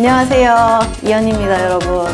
안녕하세요. 이현입니다, 여러분.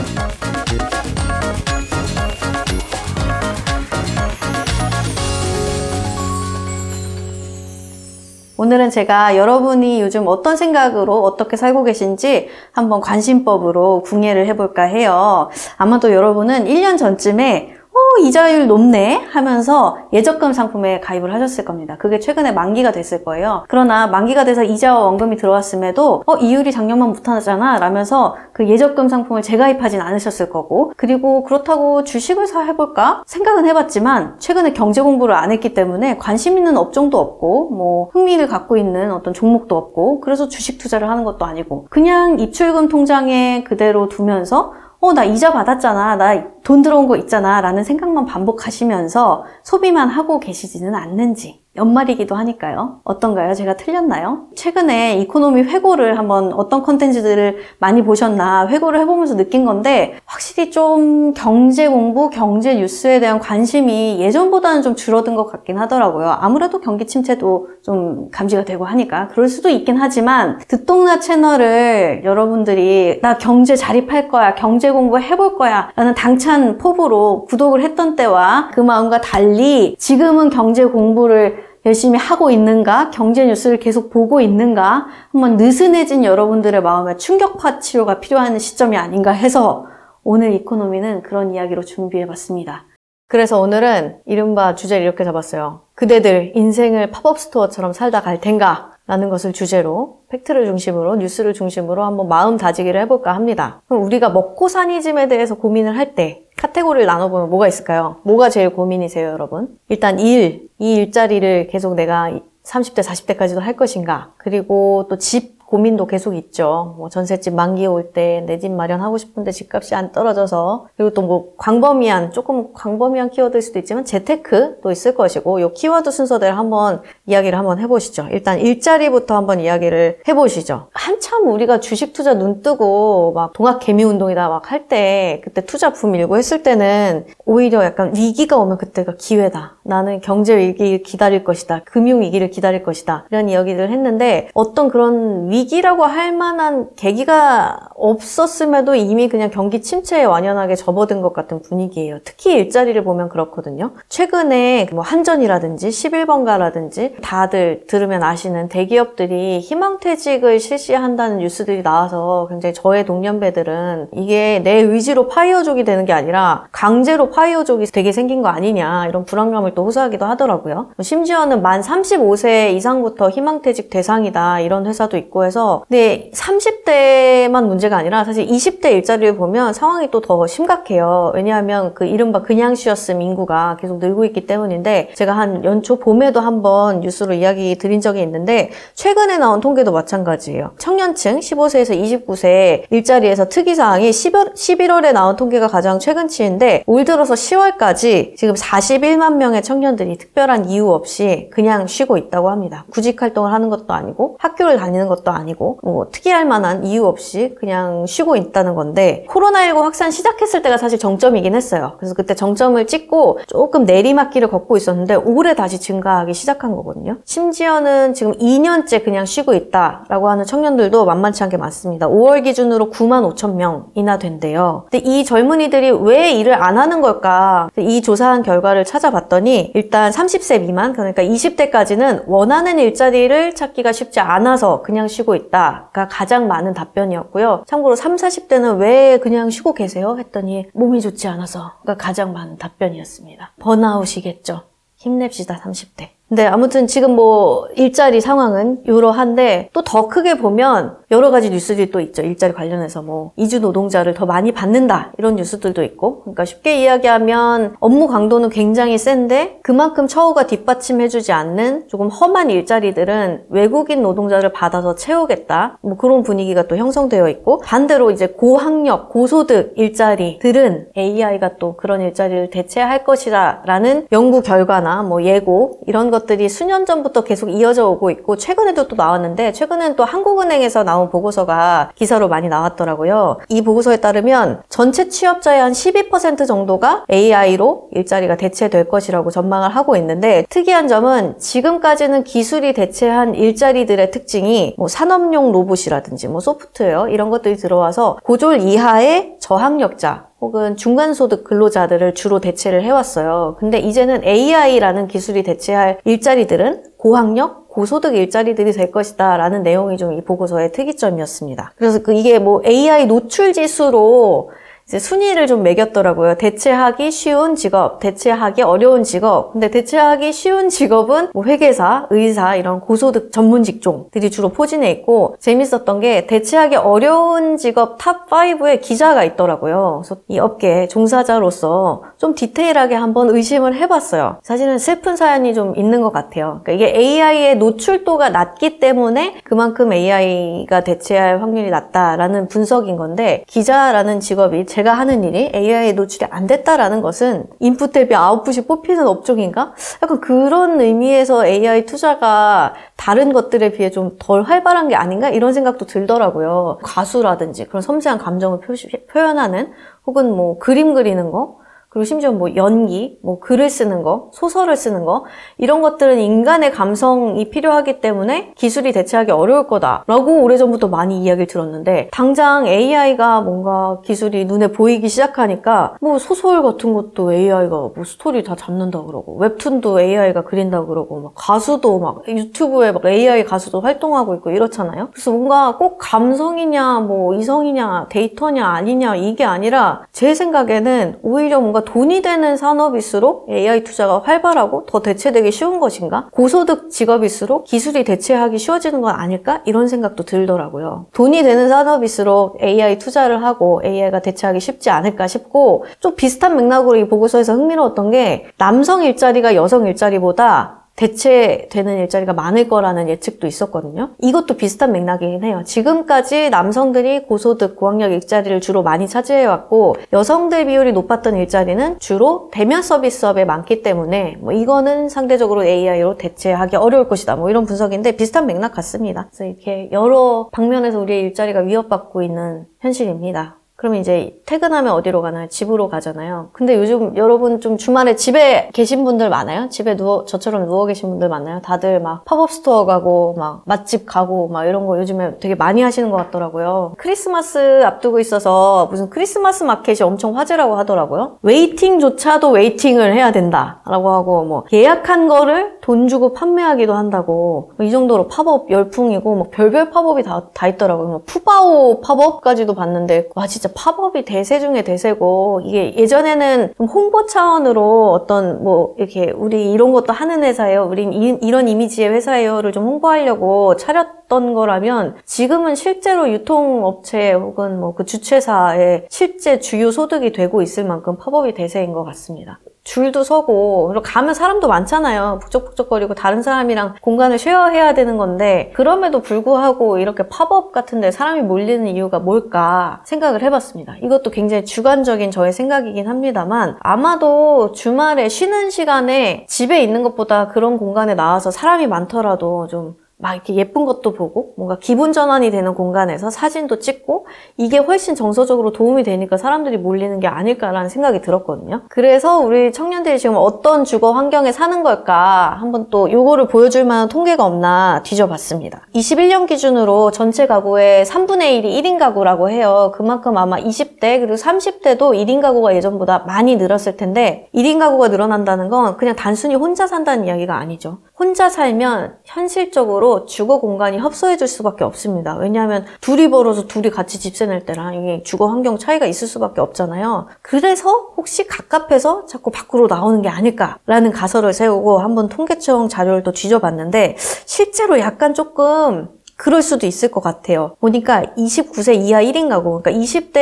오늘은 제가 여러분이 요즘 어떤 생각으로 어떻게 살고 계신지 한번 관심법으로 궁예를 해볼까 해요. 아마도 여러분은 1년 전쯤에 어, 이자율 높네 하면서 예적금 상품에 가입을 하셨을 겁니다. 그게 최근에 만기가 됐을 거예요. 그러나 만기가 돼서 이자와 원금이 들어왔음에도 어, 이율이 작년만 못하잖아 라면서 그 예적금 상품을 재가입하진 않으셨을 거고 그리고 그렇다고 주식을 사 해볼까? 생각은 해봤지만 최근에 경제 공부를 안 했기 때문에 관심 있는 업종도 없고 뭐 흥미를 갖고 있는 어떤 종목도 없고 그래서 주식 투자를 하는 것도 아니고 그냥 입출금 통장에 그대로 두면서 어, 나 이자 받았잖아. 나 돈 들어온 거 있잖아. 라는 생각만 반복하시면서 소비만 하고 계시지는 않는지. 연말이기도 하니까요. 어떤가요? 제가 틀렸나요? 최근에 이코노미 회고를 한번 어떤 컨텐츠들을 많이 보셨나 회고를 해보면서 느낀 건데 확실히 좀 경제 공부, 경제 뉴스에 대한 관심이 예전보다는 좀 줄어든 것 같긴 하더라고요. 아무래도 경기 침체도 좀 감지가 되고 하니까 그럴 수도 있긴 하지만 듣똑라 채널을 여러분들이 나 경제 자립할 거야, 경제 공부 해볼 거야 라는 당찬 포부로 구독을 했던 때와 그 마음과 달리 지금은 경제 공부를 열심히 하고 있는가, 경제 뉴스를 계속 보고 있는가, 한번 느슨해진 여러분들의 마음에 충격파 치료가 필요한 시점이 아닌가 해서 오늘 이코노미는 그런 이야기로 준비해 봤습니다. 그래서 오늘은 이른바 주제를 이렇게 잡았어요. 그대들 인생을 팝업 스토어처럼 살다 갈 텐가? 라는 것을 주제로 팩트를 중심으로 뉴스를 중심으로 한번 마음 다지기를 해볼까 합니다. 그럼 우리가 먹고 사니즘에 대해서 고민을 할 때 카테고리를 나눠보면 뭐가 있을까요? 뭐가 제일 고민이세요, 여러분? 일단 일, 이 일자리를 계속 내가 30대, 40대까지도 할 것인가? 그리고 또 집, 고민도 계속 있죠. 뭐 전셋집 만기 올 때 내 집 마련하고 싶은데 집값이 안 떨어져서 그리고 또 뭐 광범위한 조금 광범위한 키워드일 수도 있지만 재테크도 있을 것이고 요 키워드 순서대로 한번 이야기를 한번 해보시죠. 일단 일자리부터 한번 이야기를 해보시죠. 한참 우리가 주식 투자 눈 뜨고 막 동학 개미 운동이다 막 할 때 그때 투자 붐 일고 했을 때는 오히려 약간 위기가 오면 그때가 기회다. 나는 경제 위기 기다릴 것이다. 금융 위기를 기다릴 것이다. 이런 이야기를 했는데 어떤 그런 위기라고 할 만한 계기가 없었음에도 이미 그냥 경기 침체에 완연하게 접어든 것 같은 분위기예요. 특히 일자리를 보면 그렇거든요. 최근에 뭐 한전이라든지 11번가라든지 다들 들으면 아시는 대기업들이 희망퇴직을 실시한다는 뉴스들이 나와서 굉장히 저의 동년배들은 이게 내 의지로 파이어족이 되는 게 아니라 강제로 파이어족이 되게 생긴 거 아니냐 이런 불안감을 또 호소하기도 하더라고요. 심지어는 만 35세 이상부터 희망퇴직 대상이다 이런 회사도 있고 해서 근데 30대만 문제가 아니라 사실 20대 일자리를 보면 상황이 또 더 심각해요. 왜냐하면 그 이른바 그냥 쉬었음 인구가 계속 늘고 있기 때문인데 제가 한 연초 봄에도 한번 뉴스로 이야기 드린 적이 있는데 최근에 나온 통계도 마찬가지예요. 청년층 15세에서 29세 일자리에서 특이사항이 11, 11월에 나온 통계가 가장 최근치인데 올 들어서 10월까지 지금 41만 명의 청년들이 특별한 이유 없이 그냥 쉬고 있다고 합니다. 구직 활동을 하는 것도 아니고 학교를 다니는 것도 아니고 뭐 특이할 만한 이유 없이 그냥 쉬고 있다는 건데 코로나19 확산 시작했을 때가 사실 정점이긴 했어요. 그래서 그때 정점을 찍고 조금 내리막길을 걷고 있었는데 올해 다시 증가하기 시작한 거거든요. 심지어는 지금 2년째 그냥 쉬고 있다라고 하는 청년들도 만만치 않게 많습니다. 5월 기준으로 9만 5천 명이나 된대요. 근데 이 젊은이들이 왜 일을 안 하는 걸까? 이 조사한 결과를 찾아봤더니 일단 30세 미만 그러니까 20대까지는 원하는 일자리를 찾기가 쉽지 않아서 그냥 쉬고 있다가 가장 많은 답변이었고요. 참고로 3, 40대는 왜 그냥 쉬고 계세요? 했더니 몸이 좋지 않아서가 가장 많은 답변이었습니다. 번아웃이겠죠. 힘냅시다 30대. 근데 아무튼 지금 뭐 일자리 상황은 이러한데 또 더 크게 보면 여러 가지 뉴스들이 또 있죠. 일자리 관련해서 뭐 이주 노동자를 더 많이 받는다. 이런 뉴스들도 있고. 그러니까 쉽게 이야기하면 업무 강도는 굉장히 센데 그만큼 처우가 뒷받침해주지 않는 조금 험한 일자리들은 외국인 노동자를 받아서 채우겠다. 뭐 그런 분위기가 또 형성되어 있고 반대로 이제 고학력 고소득 일자리들은 AI가 또 그런 일자리를 대체할 것이다 라는 연구 결과나 뭐 예고 이런 것 들이 수년 전부터 계속 이어져 오고 있고 최근에도 또 나왔는데 최근엔 또 한국은행에서 나온 보고서가 기사로 많이 나왔더라고요. 이 보고서에 따르면 전체 취업자의 한 12% 정도가 AI로 일자리가 대체될 것이라고 전망을 하고 있는데 특이한 점은 지금까지는 기술이 대체한 일자리들의 특징이 뭐 산업용 로봇이라든지 뭐 소프트웨어 이런 것들이 들어와서 고졸 이하의 저학력자 혹은 중간소득 근로자들을 주로 대체를 해왔어요. 근데 이제는 AI라는 기술이 대체할 일자리들은 고학력, 고소득 일자리들이 될 것이다 라는 내용이 좀 이 보고서의 특이점이었습니다. 그래서 그 이게 뭐 AI 노출 지수로 이제 순위를 좀 매겼더라고요. 대체하기 쉬운 직업, 대체하기 어려운 직업. 근데 대체하기 쉬운 직업은 뭐 회계사, 의사 이런 고소득 전문 직종들이 주로 포진해 있고 재밌었던 게 대체하기 어려운 직업 top 5에 기자가 있더라고요. 그래서 이 업계 종사자로서 좀 디테일하게 한번 의심을 해봤어요. 사실은 슬픈 사연이 좀 있는 것 같아요. 그러니까 이게 AI의 노출도가 낮기 때문에 그만큼 AI가 대체할 확률이 낮다라는 분석인 건데 기자라는 직업이 제가 하는 일이 AI에 노출이 안 됐다라는 것은 인풋 대비 아웃풋이 뽑히는 업종인가? 약간 그런 의미에서 AI 투자가 다른 것들에 비해 좀 덜 활발한 게 아닌가? 이런 생각도 들더라고요. 가수라든지 그런 섬세한 감정을 표시, 표현하는 혹은 뭐 그림 그리는 거 그리고 심지어 뭐 연기, 뭐 글을 쓰는 거, 소설을 쓰는 거 이런 것들은 인간의 감성이 필요하기 때문에 기술이 대체하기 어려울 거다라고 오래전부터 많이 이야기를 들었는데 당장 AI가 뭔가 기술이 눈에 보이기 시작하니까 뭐 소설 같은 것도 AI가 뭐 스토리 다 잡는다 그러고 웹툰도 AI가 그린다 그러고 막 가수도 막 유튜브에 막 AI 가수도 활동하고 있고 이렇잖아요. 그래서 뭔가 꼭 감성이냐 뭐 이성이냐 데이터냐 아니냐 이게 아니라 제 생각에는 오히려 뭔가 돈이 되는 산업일수록 AI 투자가 활발하고 더 대체되기 쉬운 것인가? 고소득 직업일수록 기술이 대체하기 쉬워지는 건 아닐까? 이런 생각도 들더라고요. 돈이 되는 산업일수록 AI 투자를 하고 AI가 대체하기 쉽지 않을까 싶고 좀 비슷한 맥락으로 이 보고서에서 흥미로웠던 게 남성 일자리가 여성 일자리보다 대체되는 일자리가 많을 거라는 예측도 있었거든요. 이것도 비슷한 맥락이긴 해요. 지금까지 남성들이 고소득, 고학력 일자리를 주로 많이 차지해왔고 여성들 비율이 높았던 일자리는 주로 대면 서비스업에 많기 때문에 뭐 이거는 상대적으로 AI로 대체하기 어려울 것이다. 뭐 이런 분석인데 비슷한 맥락 같습니다. 그래서 이렇게 여러 방면에서 우리의 일자리가 위협받고 있는 현실입니다. 그러면 이제 퇴근하면 어디로 가나요? 집으로 가잖아요. 근데 요즘 여러분 좀 주말에 집에 계신 분들 많아요? 집에 누워, 저처럼 누워 계신 분들 많나요? 다들 막 팝업 스토어 가고, 막 맛집 가고, 막 이런 거 요즘에 되게 많이 하시는 것 같더라고요. 크리스마스 앞두고 있어서 무슨 크리스마스 마켓이 엄청 화제라고 하더라고요. waiting조차도 waiting을 해야 된다 라고 하고, 뭐 예약한 거를 돈 주고 판매하기도 한다고. 뭐 이 정도로 팝업 열풍이고, 뭐 별별 팝업이 다, 다 있더라고요. 뭐 푸바오 팝업까지도 봤는데, 와, 진짜 진짜 팝업이 대세 중에 대세고 이게 예전에는 좀 홍보 차원으로 어떤 뭐 이렇게 우리 이런 것도 하는 회사예요. 우린 이, 런 이미지의 회사예요를 좀 홍보하려고 차렸던 거라면 지금은 실제로 유통업체 혹은 뭐 그 주최사의 실제 주요 소득이 되고 있을 만큼 팝업이 대세인 것 같습니다. 줄도 서고 그리고 가면 사람도 많잖아요. 북적북적거리고 다른 사람이랑 공간을 쉐어해야 되는 건데 그럼에도 불구하고 이렇게 팝업 같은 데 사람이 몰리는 이유가 뭘까 생각을 해봤습니다. 이것도 굉장히 주관적인 저의 생각이긴 합니다만 아마도 주말에 쉬는 시간에 집에 있는 것보다 그런 공간에 나와서 사람이 많더라도 좀 막 이렇게 예쁜 것도 보고 뭔가 기분 전환이 되는 공간에서 사진도 찍고 이게 훨씬 정서적으로 도움이 되니까 사람들이 몰리는 게 아닐까라는 생각이 들었거든요. 그래서 우리 청년들이 지금 어떤 주거 환경에 사는 걸까 한번 또 요거를 보여줄 만한 통계가 없나 뒤져봤습니다. 21년 기준으로 전체 가구의 3분의 1이 1인 가구라고 해요. 그만큼 아마 20대 그리고 30대도 1인 가구가 예전보다 많이 늘었을 텐데 1인 가구가 늘어난다는 건 그냥 단순히 혼자 산다는 이야기가 아니죠. 혼자 살면 현실적으로 주거 공간이 협소해 질 수밖에 없습니다. 왜냐하면 둘이 벌어서 둘이 같이 집세 낼 때랑 이게 주거 환경 차이가 있을 수밖에 없잖아요. 그래서 혹시 갑갑해서 자꾸 밖으로 나오는 게 아닐까라는 가설을 세우고 한번 통계청 자료를 또 뒤져봤는데 실제로 약간 조금 그럴 수도 있을 것 같아요. 보니까 29세 이하 1인 가구, 그러니까 20대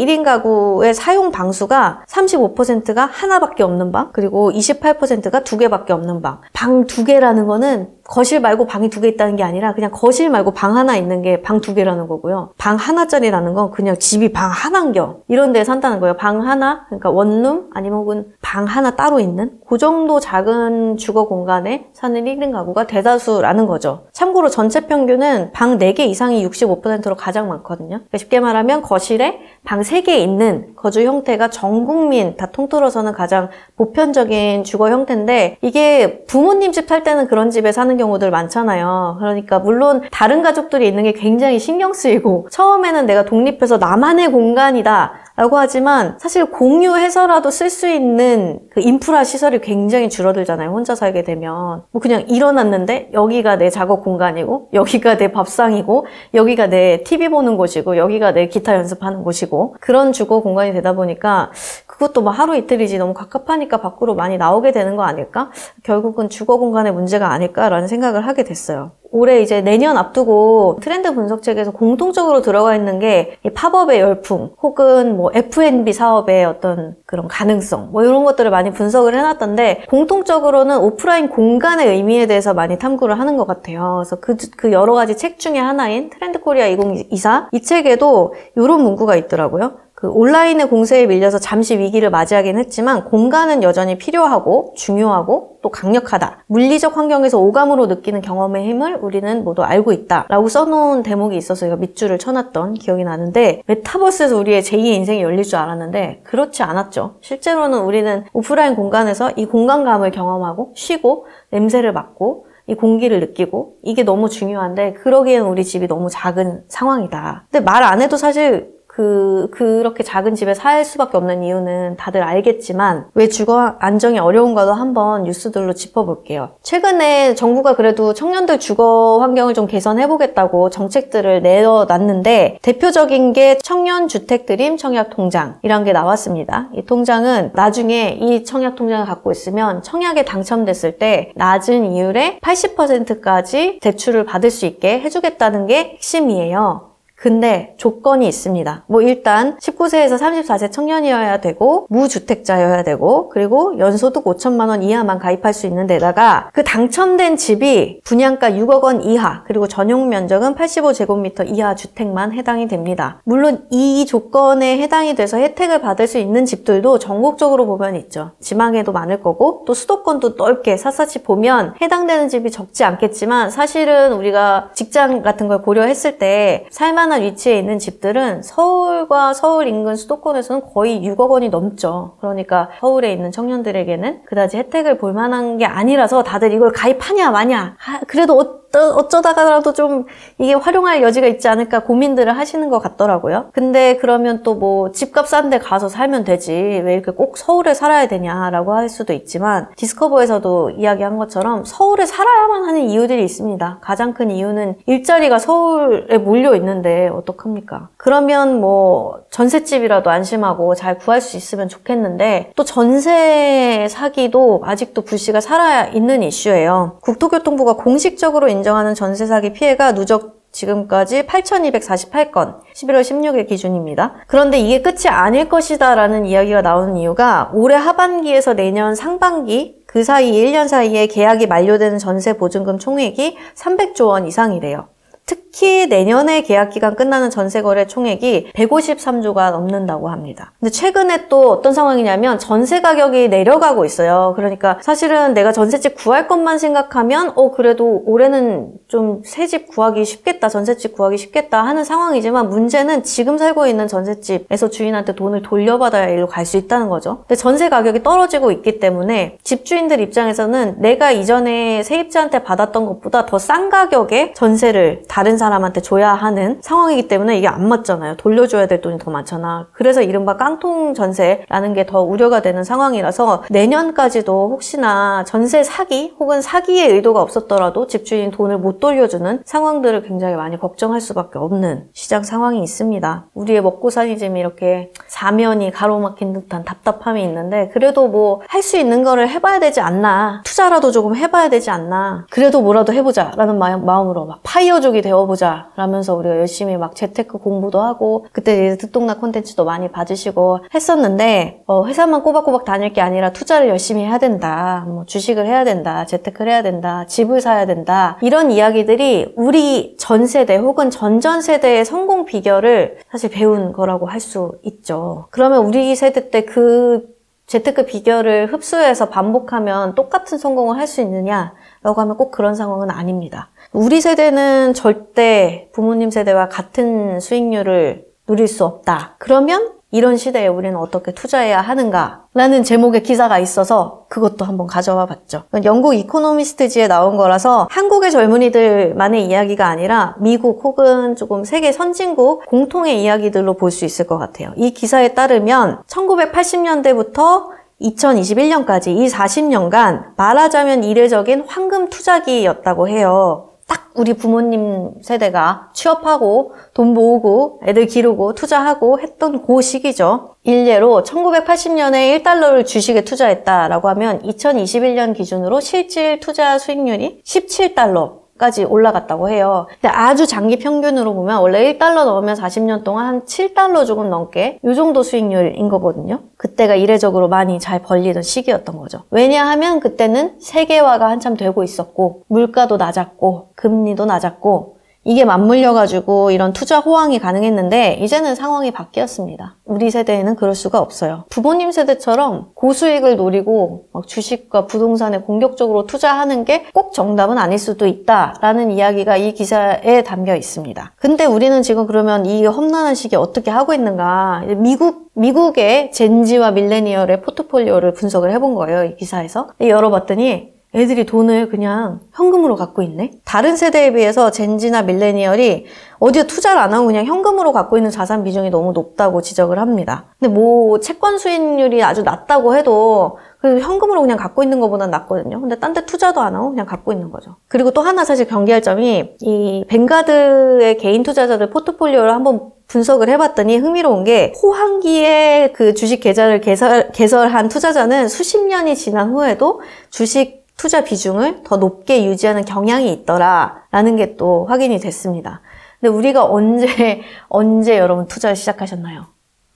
1인 가구의 사용 방수가 35%가 하나밖에 없는 방, 그리고 28%가 두 개밖에 없는 방. 방 두 개라는 거는 거실 말고 방이 두 개 있다는 게 아니라 그냥 거실 말고 방 하나 있는 게 방 두 개라는 거고요. 방 하나짜리라는 건 그냥 집이 방 하나인겨. 이런 데 산다는 거예요. 방 하나, 그러니까 원룸 아니면 혹은 방 하나 따로 있는 그 정도 작은 주거 공간에 사는 1인 가구가 대다수라는 거죠. 참고로 전체 평균은 방 4개 이상이 65%로 가장 많거든요. 그러니까 쉽게 말하면 거실에 방 3개 있는 거주 형태가 전 국민 다 통틀어서는 가장 보편적인 주거 형태인데 이게 부모님 집 살 때는 그런 집에 사는 경우들 많잖아요. 그러니까 물론 다른 가족들이 있는 게 굉장히 신경 쓰이고 처음에는 내가 독립해서 나만의 공간이다. 라고 하지만 사실 공유해서라도 쓸 수 있는 그 인프라 시설이 굉장히 줄어들잖아요. 혼자 살게 되면. 뭐 그냥 일어났는데 여기가 내 작업 공간이고 여기가 내 밥상이고 여기가 내 TV 보는 곳이고 여기가 내 기타 연습하는 곳이고 그런 주거 공간이 되다 보니까 그것도 뭐 하루 이틀이지 너무 갑갑하니까 밖으로 많이 나오게 되는 거 아닐까? 결국은 주거 공간의 문제가 아닐까라는 생각을 하게 됐어요. 올해 이제 내년 앞두고 트렌드 분석 책에서 공통적으로 들어가 있는 게이 팝업의 열풍 혹은 뭐 F&B 사업의 어떤 그런 가능성 뭐 이런 것들을 많이 분석을 해놨던데 공통적으로는 오프라인 공간의 의미에 대해서 많이 탐구를 하는 것 같아요. 그래서 그, 그 여러 가지 책 중에 하나인 트렌드 코리아 2024 이 책에도 이런 문구가 있더라고요. 그 온라인의 공세에 밀려서 잠시 위기를 맞이하긴 했지만 공간은 여전히 필요하고 중요하고 또 강력하다. 물리적 환경에서 오감으로 느끼는 경험의 힘을 우리는 모두 알고 있다. 라고 써놓은 대목이 있어서 제가 밑줄을 쳐놨던 기억이 나는데 메타버스에서 우리의 제2의 인생이 열릴 줄 알았는데 그렇지 않았죠. 실제로는 우리는 오프라인 공간에서 이 공간감을 경험하고 쉬고 냄새를 맡고 이 공기를 느끼고 이게 너무 중요한데 그러기엔 우리 집이 너무 작은 상황이다. 근데 말 안 해도 사실 그, 그렇게 작은 집에 살 수밖에 없는 이유는 다들 알겠지만 왜 주거 안정이 어려운가도 한번 뉴스들로 짚어볼게요. 최근에 정부가 그래도 청년들 주거 환경을 좀 개선해보겠다고 정책들을 내어놨는데 대표적인 게 청년 주택 드림 청약 통장이란 게 나왔습니다. 이 통장은 나중에 이 청약 통장을 갖고 있으면 청약에 당첨됐을 때 낮은 이율에 80%까지 대출을 받을 수 있게 해주겠다는 게 핵심이에요. 근데 조건이 있습니다. 뭐 일단 19세에서 34세 청년이어야 되고 무주택자여야 되고 그리고 연소득 5천만 원 이하만 가입할 수 있는 데다가 그 당첨된 집이 분양가 6억 원 이하 그리고 전용 면적은 85제곱미터 이하 주택만 해당이 됩니다. 물론 이 조건에 해당이 돼서 혜택을 받을 수 있는 집들도 전국적으로 보면 있죠. 지방에도 많을 거고 또 수도권도 넓게 샅샅이 보면 해당되는 집이 적지 않겠지만 사실은 우리가 직장 같은 걸 고려했을 때 살만한 위치에 있는 집들은 서울과 서울 인근 수도권에서는 거의 6억 원이 넘죠. 그러니까 서울에 있는 청년들에게는 그다지 혜택을 볼 만한 게 아니라서 다들 이걸 가입하냐 마냐. 하, 그래도 어, 어쩌다가라도 좀 이게 활용할 여지가 있지 않을까 고민들을 하시는 것 같더라고요. 근데 그러면 또 뭐 집값 싼 데 가서 살면 되지. 왜 이렇게 꼭 서울에 살아야 되냐라고 할 수도 있지만 디스커버에서도 이야기한 것처럼 서울에 살아야만 하는 이유들이 있습니다. 가장 큰 이유는 일자리가 서울에 몰려 있는데 어떡합니까? 그러면 뭐 전셋집이라도 안심하고 잘 구할 수 있으면 좋겠는데 또 전세 사기도 아직도 불씨가 살아 있는 이슈예요. 국토교통부가 공식적으로 인 정하는 전세 사기 피해가 누적 지금까지 8,248건, 11월 16일 기준입니다. 그런데 이게 끝이 아닐 것이다 라는 이야기가 나오는 이유가 올해 하반기에서 내년 상반기 그 사이 1년 사이에 계약이 만료되는 전세 보증금 총액이 300조 원 이상이래요. 특히 내년에 계약 기간 끝나는 전세 거래 총액이 153조가 넘는다고 합니다. 근데 최근에 또 어떤 상황이냐면 전세 가격이 내려가고 있어요. 그러니까 사실은 내가 전세집 구할 것만 생각하면 어 그래도 올해는 좀 새 집 구하기 쉽겠다, 전세집 구하기 쉽겠다 하는 상황이지만 문제는 지금 살고 있는 전세집에서 주인한테 돈을 돌려받아야 일로 갈 수 있다는 거죠. 근데 전세 가격이 떨어지고 있기 때문에 집주인들 입장에서는 내가 이전에 세입자한테 받았던 것보다 더 싼 가격에 전세를 다른 사람한테 줘야 하는 상황이기 때문에 이게 안 맞잖아요. 돌려줘야 될 돈이 더 많잖아. 그래서 이른바 깡통 전세라는 게 더 우려가 되는 상황이라서 내년까지도 혹시나 전세 사기 혹은 사기의 의도가 없었더라도 집주인 돈을 못 돌려주는 상황들을 굉장히 많이 걱정할 수밖에 없는 시장 상황이 있습니다. 우리의 먹고 사니 좀 이렇게 사면이 가로막힌 듯한 답답함이 있는데 그래도 뭐 할 수 있는 거를 해봐야 되지 않나 투자라도 조금 해봐야 되지 않나 그래도 뭐라도 해보자 라는 마음으로 막 파이어족이 가 보자 라면서 우리가 열심히 막 재테크 공부도 하고 그때 이제 듣동나 콘텐츠도 많이 받으시고 했었는데 어, 회사만 꼬박꼬박 다닐 게 아니라 투자를 열심히 해야 된다. 뭐 주식을 해야 된다 재테크를 해야 된다 집을 사야 된다. 이런 이야기들이 우리 전 세대 혹은 전전 세대의 성공 비결을 사실 배운 거라고 할 수 있죠. 그러면 우리 세대 때그 재테크 비결을 흡수해서 반복하면 똑같은 성공을 할 수 있느냐라고 하면 꼭 그런 상황은 아닙니다. 우리 세대는 절대 부모님 세대와 같은 수익률을 누릴 수 없다. 그러면 이런 시대에 우리는 어떻게 투자해야 하는가? 라는 제목의 기사가 있어서 그것도 한번 가져와 봤죠. 영국 이코노미스트지에 나온 거라서 한국의 젊은이들만의 이야기가 아니라 미국 혹은 조금 세계 선진국 공통의 이야기들로 볼 수 있을 것 같아요. 이 기사에 따르면 1980년대부터 2021년까지 이 40년간 말하자면 이례적인 황금 투자기였다고 해요. 딱 우리 부모님 세대가 취업하고 돈 모으고 애들 기르고 투자하고 했던 그 시기죠. 일례로 1980년에 1달러를 주식에 투자했다라고 하면 2021년 기준으로 실질 투자 수익률이 17달러. 까지 올라갔다고 해요. 근데 아주 장기 평균으로 보면 원래 1달러 넣으면 40년 동안 한 7달러 조금 넘게 이 정도 수익률인 거거든요. 그때가 이례적으로 많이 잘 벌리던 시기였던 거죠. 왜냐하면 그때는 세계화가 한참 되고 있었고 물가도 낮았고 금리도 낮았고 이게 맞물려가지고 이런 투자 호황이 가능했는데 이제는 상황이 바뀌었습니다. 우리 세대에는 그럴 수가 없어요. 부모님 세대처럼 고수익을 노리고 막 주식과 부동산에 공격적으로 투자하는 게 꼭 정답은 아닐 수도 있다라는 이야기가 이 기사에 담겨 있습니다. 근데 우리는 지금 그러면 이 험난한 시기에 어떻게 하고 있는가? 미국 미국의 젠지와 밀레니얼의 포트폴리오를 분석을 해본 거예요. 이 기사에서 열어봤더니 애들이 돈을 그냥 현금으로 갖고 있네? 다른 세대에 비해서 젠지나 밀레니얼이 어디에 투자를 안 하고 그냥 현금으로 갖고 있는 자산 비중이 너무 높다고 지적을 합니다. 근데 뭐 채권 수익률이 아주 낮다고 해도 그래도 현금으로 그냥 갖고 있는 것보다 낫거든요. 근데 딴 데 투자도 안 하고 그냥 갖고 있는 거죠. 그리고 또 하나 사실 경계할 점이 이 뱅가드의 개인 투자자들 포트폴리오를 한번 분석을 해봤더니 흥미로운 게 호황기에 그 주식 계좌를 개설, 개설한 투자자는 수십 년이 지난 후에도 주식 투자 비중을 더 높게 유지하는 경향이 있더라라는 게 또 확인이 됐습니다. 근데 우리가 언제 언제 여러분 투자를 시작하셨나요?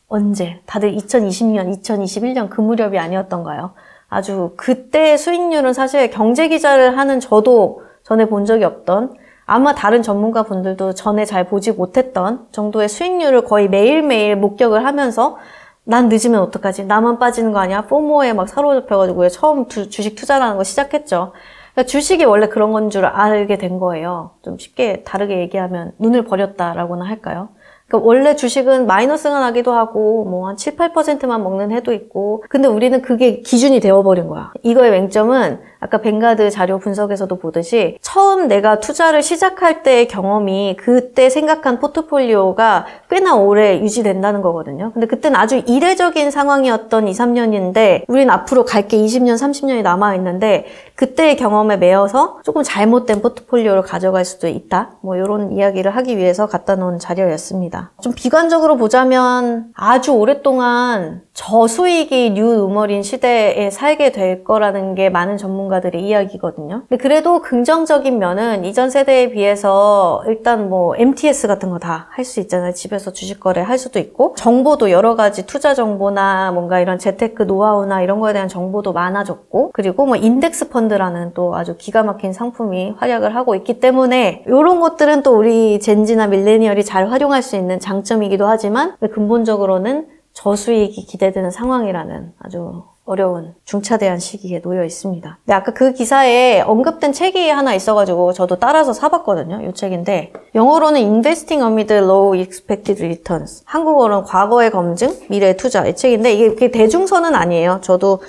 언제? 다들 2020년, 2021년 그 무렵이 아니었던가요? 아주 그때 수익률은 사실 경제 기자를 하는 저도 전에 본 적이 없던 아마 다른 전문가 분들도 전에 잘 보지 못했던 정도의 수익률을 거의 매일매일 목격을 하면서 난 늦으면 어떡하지? 나만 빠지는 거 아니야? 포모에 막 사로잡혀가지고 처음 두, 주식 투자라는 거 시작했죠. 그러니까 주식이 원래 그런 건 줄 알게 된 거예요. 좀 쉽게 다르게 얘기하면 눈을 버렸다라고나 할까요? 그러니까 원래 주식은 마이너스가 나기도 하고 뭐 한 7, 8%만 먹는 해도 있고 근데 우리는 그게 기준이 되어버린 거야. 이거의 맹점은 아까 뱅가드 자료 분석에서도 보듯이 처음 내가 투자를 시작할 때의 경험이 그때 생각한 포트폴리오가 꽤나 오래 유지된다는 거거든요. 근데 그때는 아주 이례적인 상황이었던 2, 3년인데 우린 앞으로 갈 게 20년, 30년이 남아있는데 그때의 경험에 매여서 조금 잘못된 포트폴리오를 가져갈 수도 있다. 뭐 이런 이야기를 하기 위해서 갖다 놓은 자료였습니다. 좀 비관적으로 보자면 아주 오랫동안 저수익이 new normal인 시대에 살게 될 거라는 게 많은 전문가들의 이야기거든요. 근데 그래도 긍정적인 면은 이전 세대에 비해서 일단 뭐 MTS 같은 거 다 할 수 있잖아요. 집에서 주식 거래 할 수도 있고 정보도 여러 가지 투자 정보나 뭔가 이런 재테크 노하우나 이런 거에 대한 정보도 많아졌고 그리고 뭐 인덱스 펀드라는 또 아주 기가 막힌 상품이 활약을 하고 있기 때문에 이런 것들은 또 우리 Gen Z나 millennial이 잘 활용할 수 있는 장점이기도 하지만 근본적으로는 저수익이 기대되는 상황이라는 아주 어려운 중차대한 시기에 놓여 있습니다. 근데 아까 그 기사에 언급된 책이 하나 있어가지고 저도 따라서 사봤거든요. 이 책인데 영어로는 Investing Amid Low Expected Returns 한국어로는 과거의 검증, 미래 투자 이 책인데 이게 대중서는 아니에요. 저도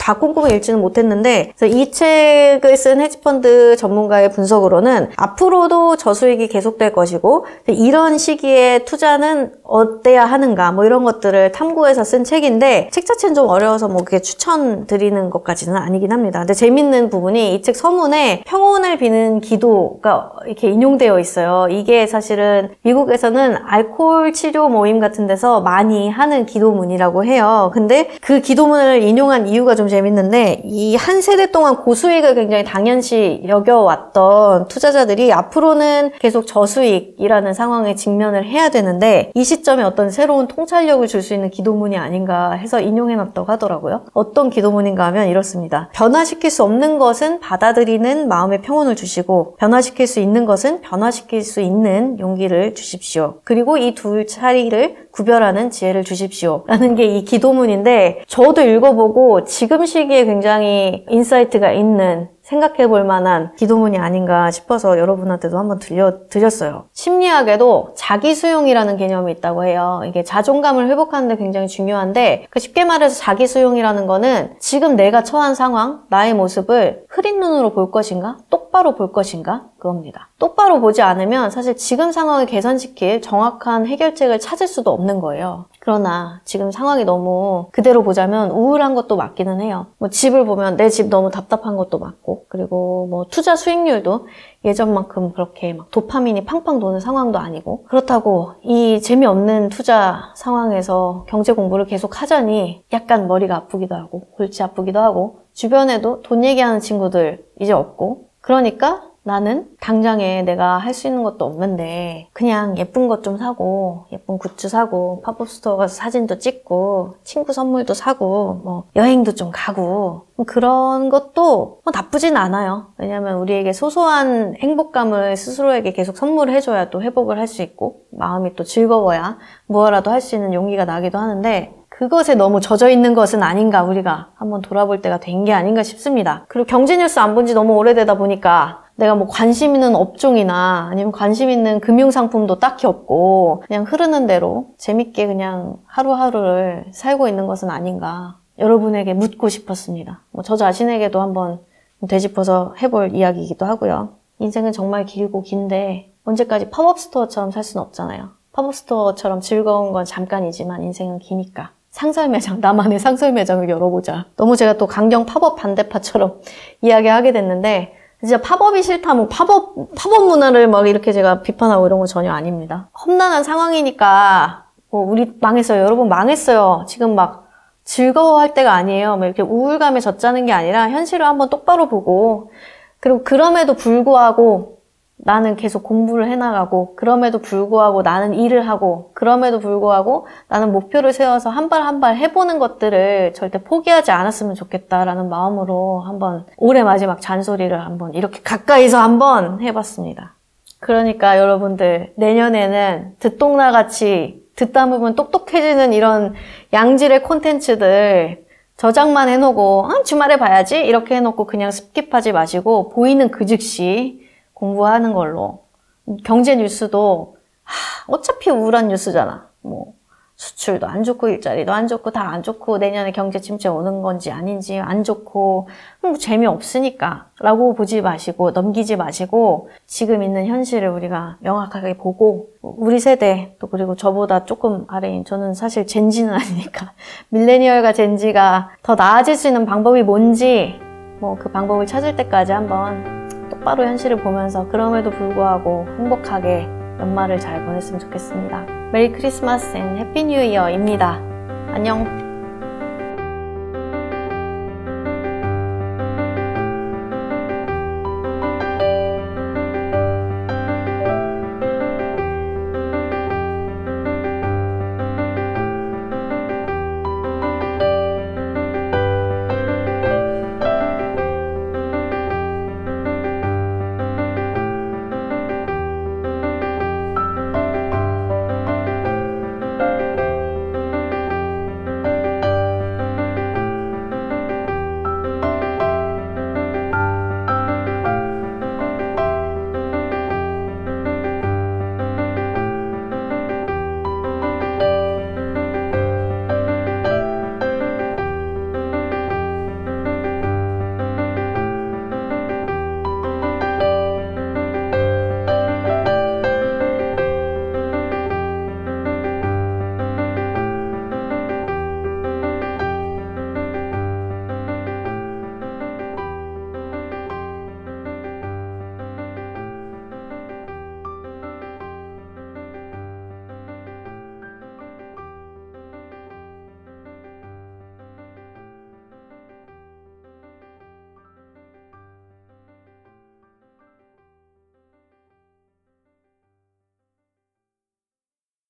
다 꼼꼼히 읽지는 못했는데 이 책을 쓴 헤지펀드 전문가의 분석으로는 앞으로도 저수익이 계속될 것이고 이런 시기에 투자는 어때야 하는가 뭐 이런 것들을 탐구해서 쓴 책인데 책 자체는 좀 어려워서 뭐 그게 추천드리는 것까지는 아니긴 합니다. 근데 재밌는 부분이 이 책 서문에 평온을 비는 기도가 이렇게 인용되어 있어요. 이게 사실은 미국에서는 알코올 치료 모임 같은 데서 많이 하는 기도문이라고 해요. 근데 그 기도문을 인용한 이유가 좀 재밌는데 이 한 세대 동안 고수익을 굉장히 당연시 여겨왔던 투자자들이 앞으로는 계속 저수익이라는 상황에 직면을 해야 되는데 이 시점에 어떤 새로운 통찰력을 줄 수 있는 기도문이 아닌가 해서 인용해놨다고 하더라고요. 어떤 기도문인가 하면 이렇습니다. 변화시킬 수 없는 것은 받아들이는 마음의 평온을 주시고 변화시킬 수 있는 것은 변화시킬 수 있는 용기를 주십시오. 그리고 이 둘 차이를 구별하는 지혜를 주십시오. 라는 게 이 기도문인데 저도 읽어보고 지금 시기에 굉장히 insight가 있는 생각해 볼 만한 기도문이 아닌가 싶어서 여러분한테도 한번 들려 드렸어요. 심리학에도 자기 수용이라는 개념이 있다고 해요. 이게 자존감을 회복하는데 굉장히 중요한데 그 쉽게 말해서 자기 수용이라는 거는 지금 내가 처한 상황, 나의 모습을 흐린 눈으로 볼 것인가? 똑바로 볼 것인가? 그겁니다. 똑바로 보지 않으면 사실 지금 상황을 개선시킬 정확한 해결책을 찾을 수도 없는 거예요. 그러나 지금 상황이 너무 그대로 보자면 우울한 것도 맞기는 해요. 뭐 집을 보면 내 집 너무 답답한 것도 맞고 그리고 뭐 투자 수익률도 예전만큼 그렇게 막 도파민이 팡팡 도는 상황도 아니고 그렇다고 이 재미없는 투자 상황에서 경제 공부를 계속 하자니 약간 머리가 아프기도 하고 골치 아프기도 하고 주변에도 돈 얘기하는 친구들 이제 없고 그러니까 나는 당장에 내가 할 수 있는 것도 없는데 그냥 예쁜 것 좀 사고 예쁜 굿즈 사고 팝업 스토어 가서 사진도 찍고 친구 선물도 사고 뭐 여행도 좀 가고 뭐 그런 것도 뭐 나쁘진 않아요. 왜냐하면 우리에게 소소한 행복감을 스스로에게 계속 선물을 해줘야 또 회복을 할 수 있고 마음이 또 즐거워야 무엇라도 할 수 있는 용기가 나기도 하는데 그것에 너무 젖어 있는 것은 아닌가 우리가 한번 돌아볼 때가 된 게 아닌가 싶습니다. 그리고 경제 뉴스 안 본 지 너무 오래되다 보니까 내가 뭐 관심 있는 업종이나 아니면 관심 있는 금융상품도 딱히 없고 그냥 흐르는 대로 재밌게 그냥 하루하루를 살고 있는 것은 아닌가 여러분에게 묻고 싶었습니다. 뭐 저 자신에게도 한번 되짚어서 해볼 이야기이기도 하고요. 인생은 정말 길고 긴데 언제까지 팝업 스토어처럼 살 수는 없잖아요. 팝업 스토어처럼 즐거운 건 잠깐이지만 인생은 기니까. 상설 매장, 나만의 상설 매장을 열어보자. 너무 제가 또 강경 팝업 반대파처럼 이야기하게 됐는데, 진짜 팝업이 싫다, 뭐 팝업, 팝업 문화를 막 이렇게 제가 비판하고 이런 거 전혀 아닙니다. 험난한 상황이니까, 뭐 우리 망했어요. 여러분 망했어요. 지금 막 즐거워할 때가 아니에요. 뭐 이렇게 우울감에 젖자는 게 아니라 현실을 한번 똑바로 보고, 그리고 그럼에도 불구하고 나는 계속 공부를 해나가고, 그럼에도 불구하고 나는 일을 하고, 그럼에도 불구하고 나는 목표를 세워서 한 발 한 발 해보는 것들을 절대 포기하지 않았으면 좋겠다라는 마음으로 한번 올해 마지막 잔소리를 한번 이렇게 가까이서 한번 해봤습니다. 그러니까 여러분들, 내년에는 듣똑라같이 듣다 보면 똑똑해지는 이런 양질의 콘텐츠들 저장만 해놓고, 아, 주말에 봐야지? 이렇게 해놓고 그냥 skip하지 마시고, 보이는 그 즉시 공부하는 걸로. 경제 뉴스도 하, 어차피 우울한 뉴스잖아. 뭐 수출도 안 좋고 일자리도 안 좋고 다 안 좋고 내년에 경제 침체 오는 건지 아닌지 안 좋고 뭐 재미없으니까 라고 보지 마시고 넘기지 마시고 지금 있는 현실을 우리가 명확하게 보고 우리 세대 또 그리고 저보다 조금 아래인 저는 사실 Gen Z는 아니니까 millennial과 Gen Z가 더 나아질 수 있는 방법이 뭔지 뭐 그 방법을 찾을 때까지 한번 똑바로 현실을 보면서 그럼에도 불구하고 행복하게 연말을 잘 보냈으면 좋겠습니다. Merry Christmas and Happy New Year입니다. 안녕.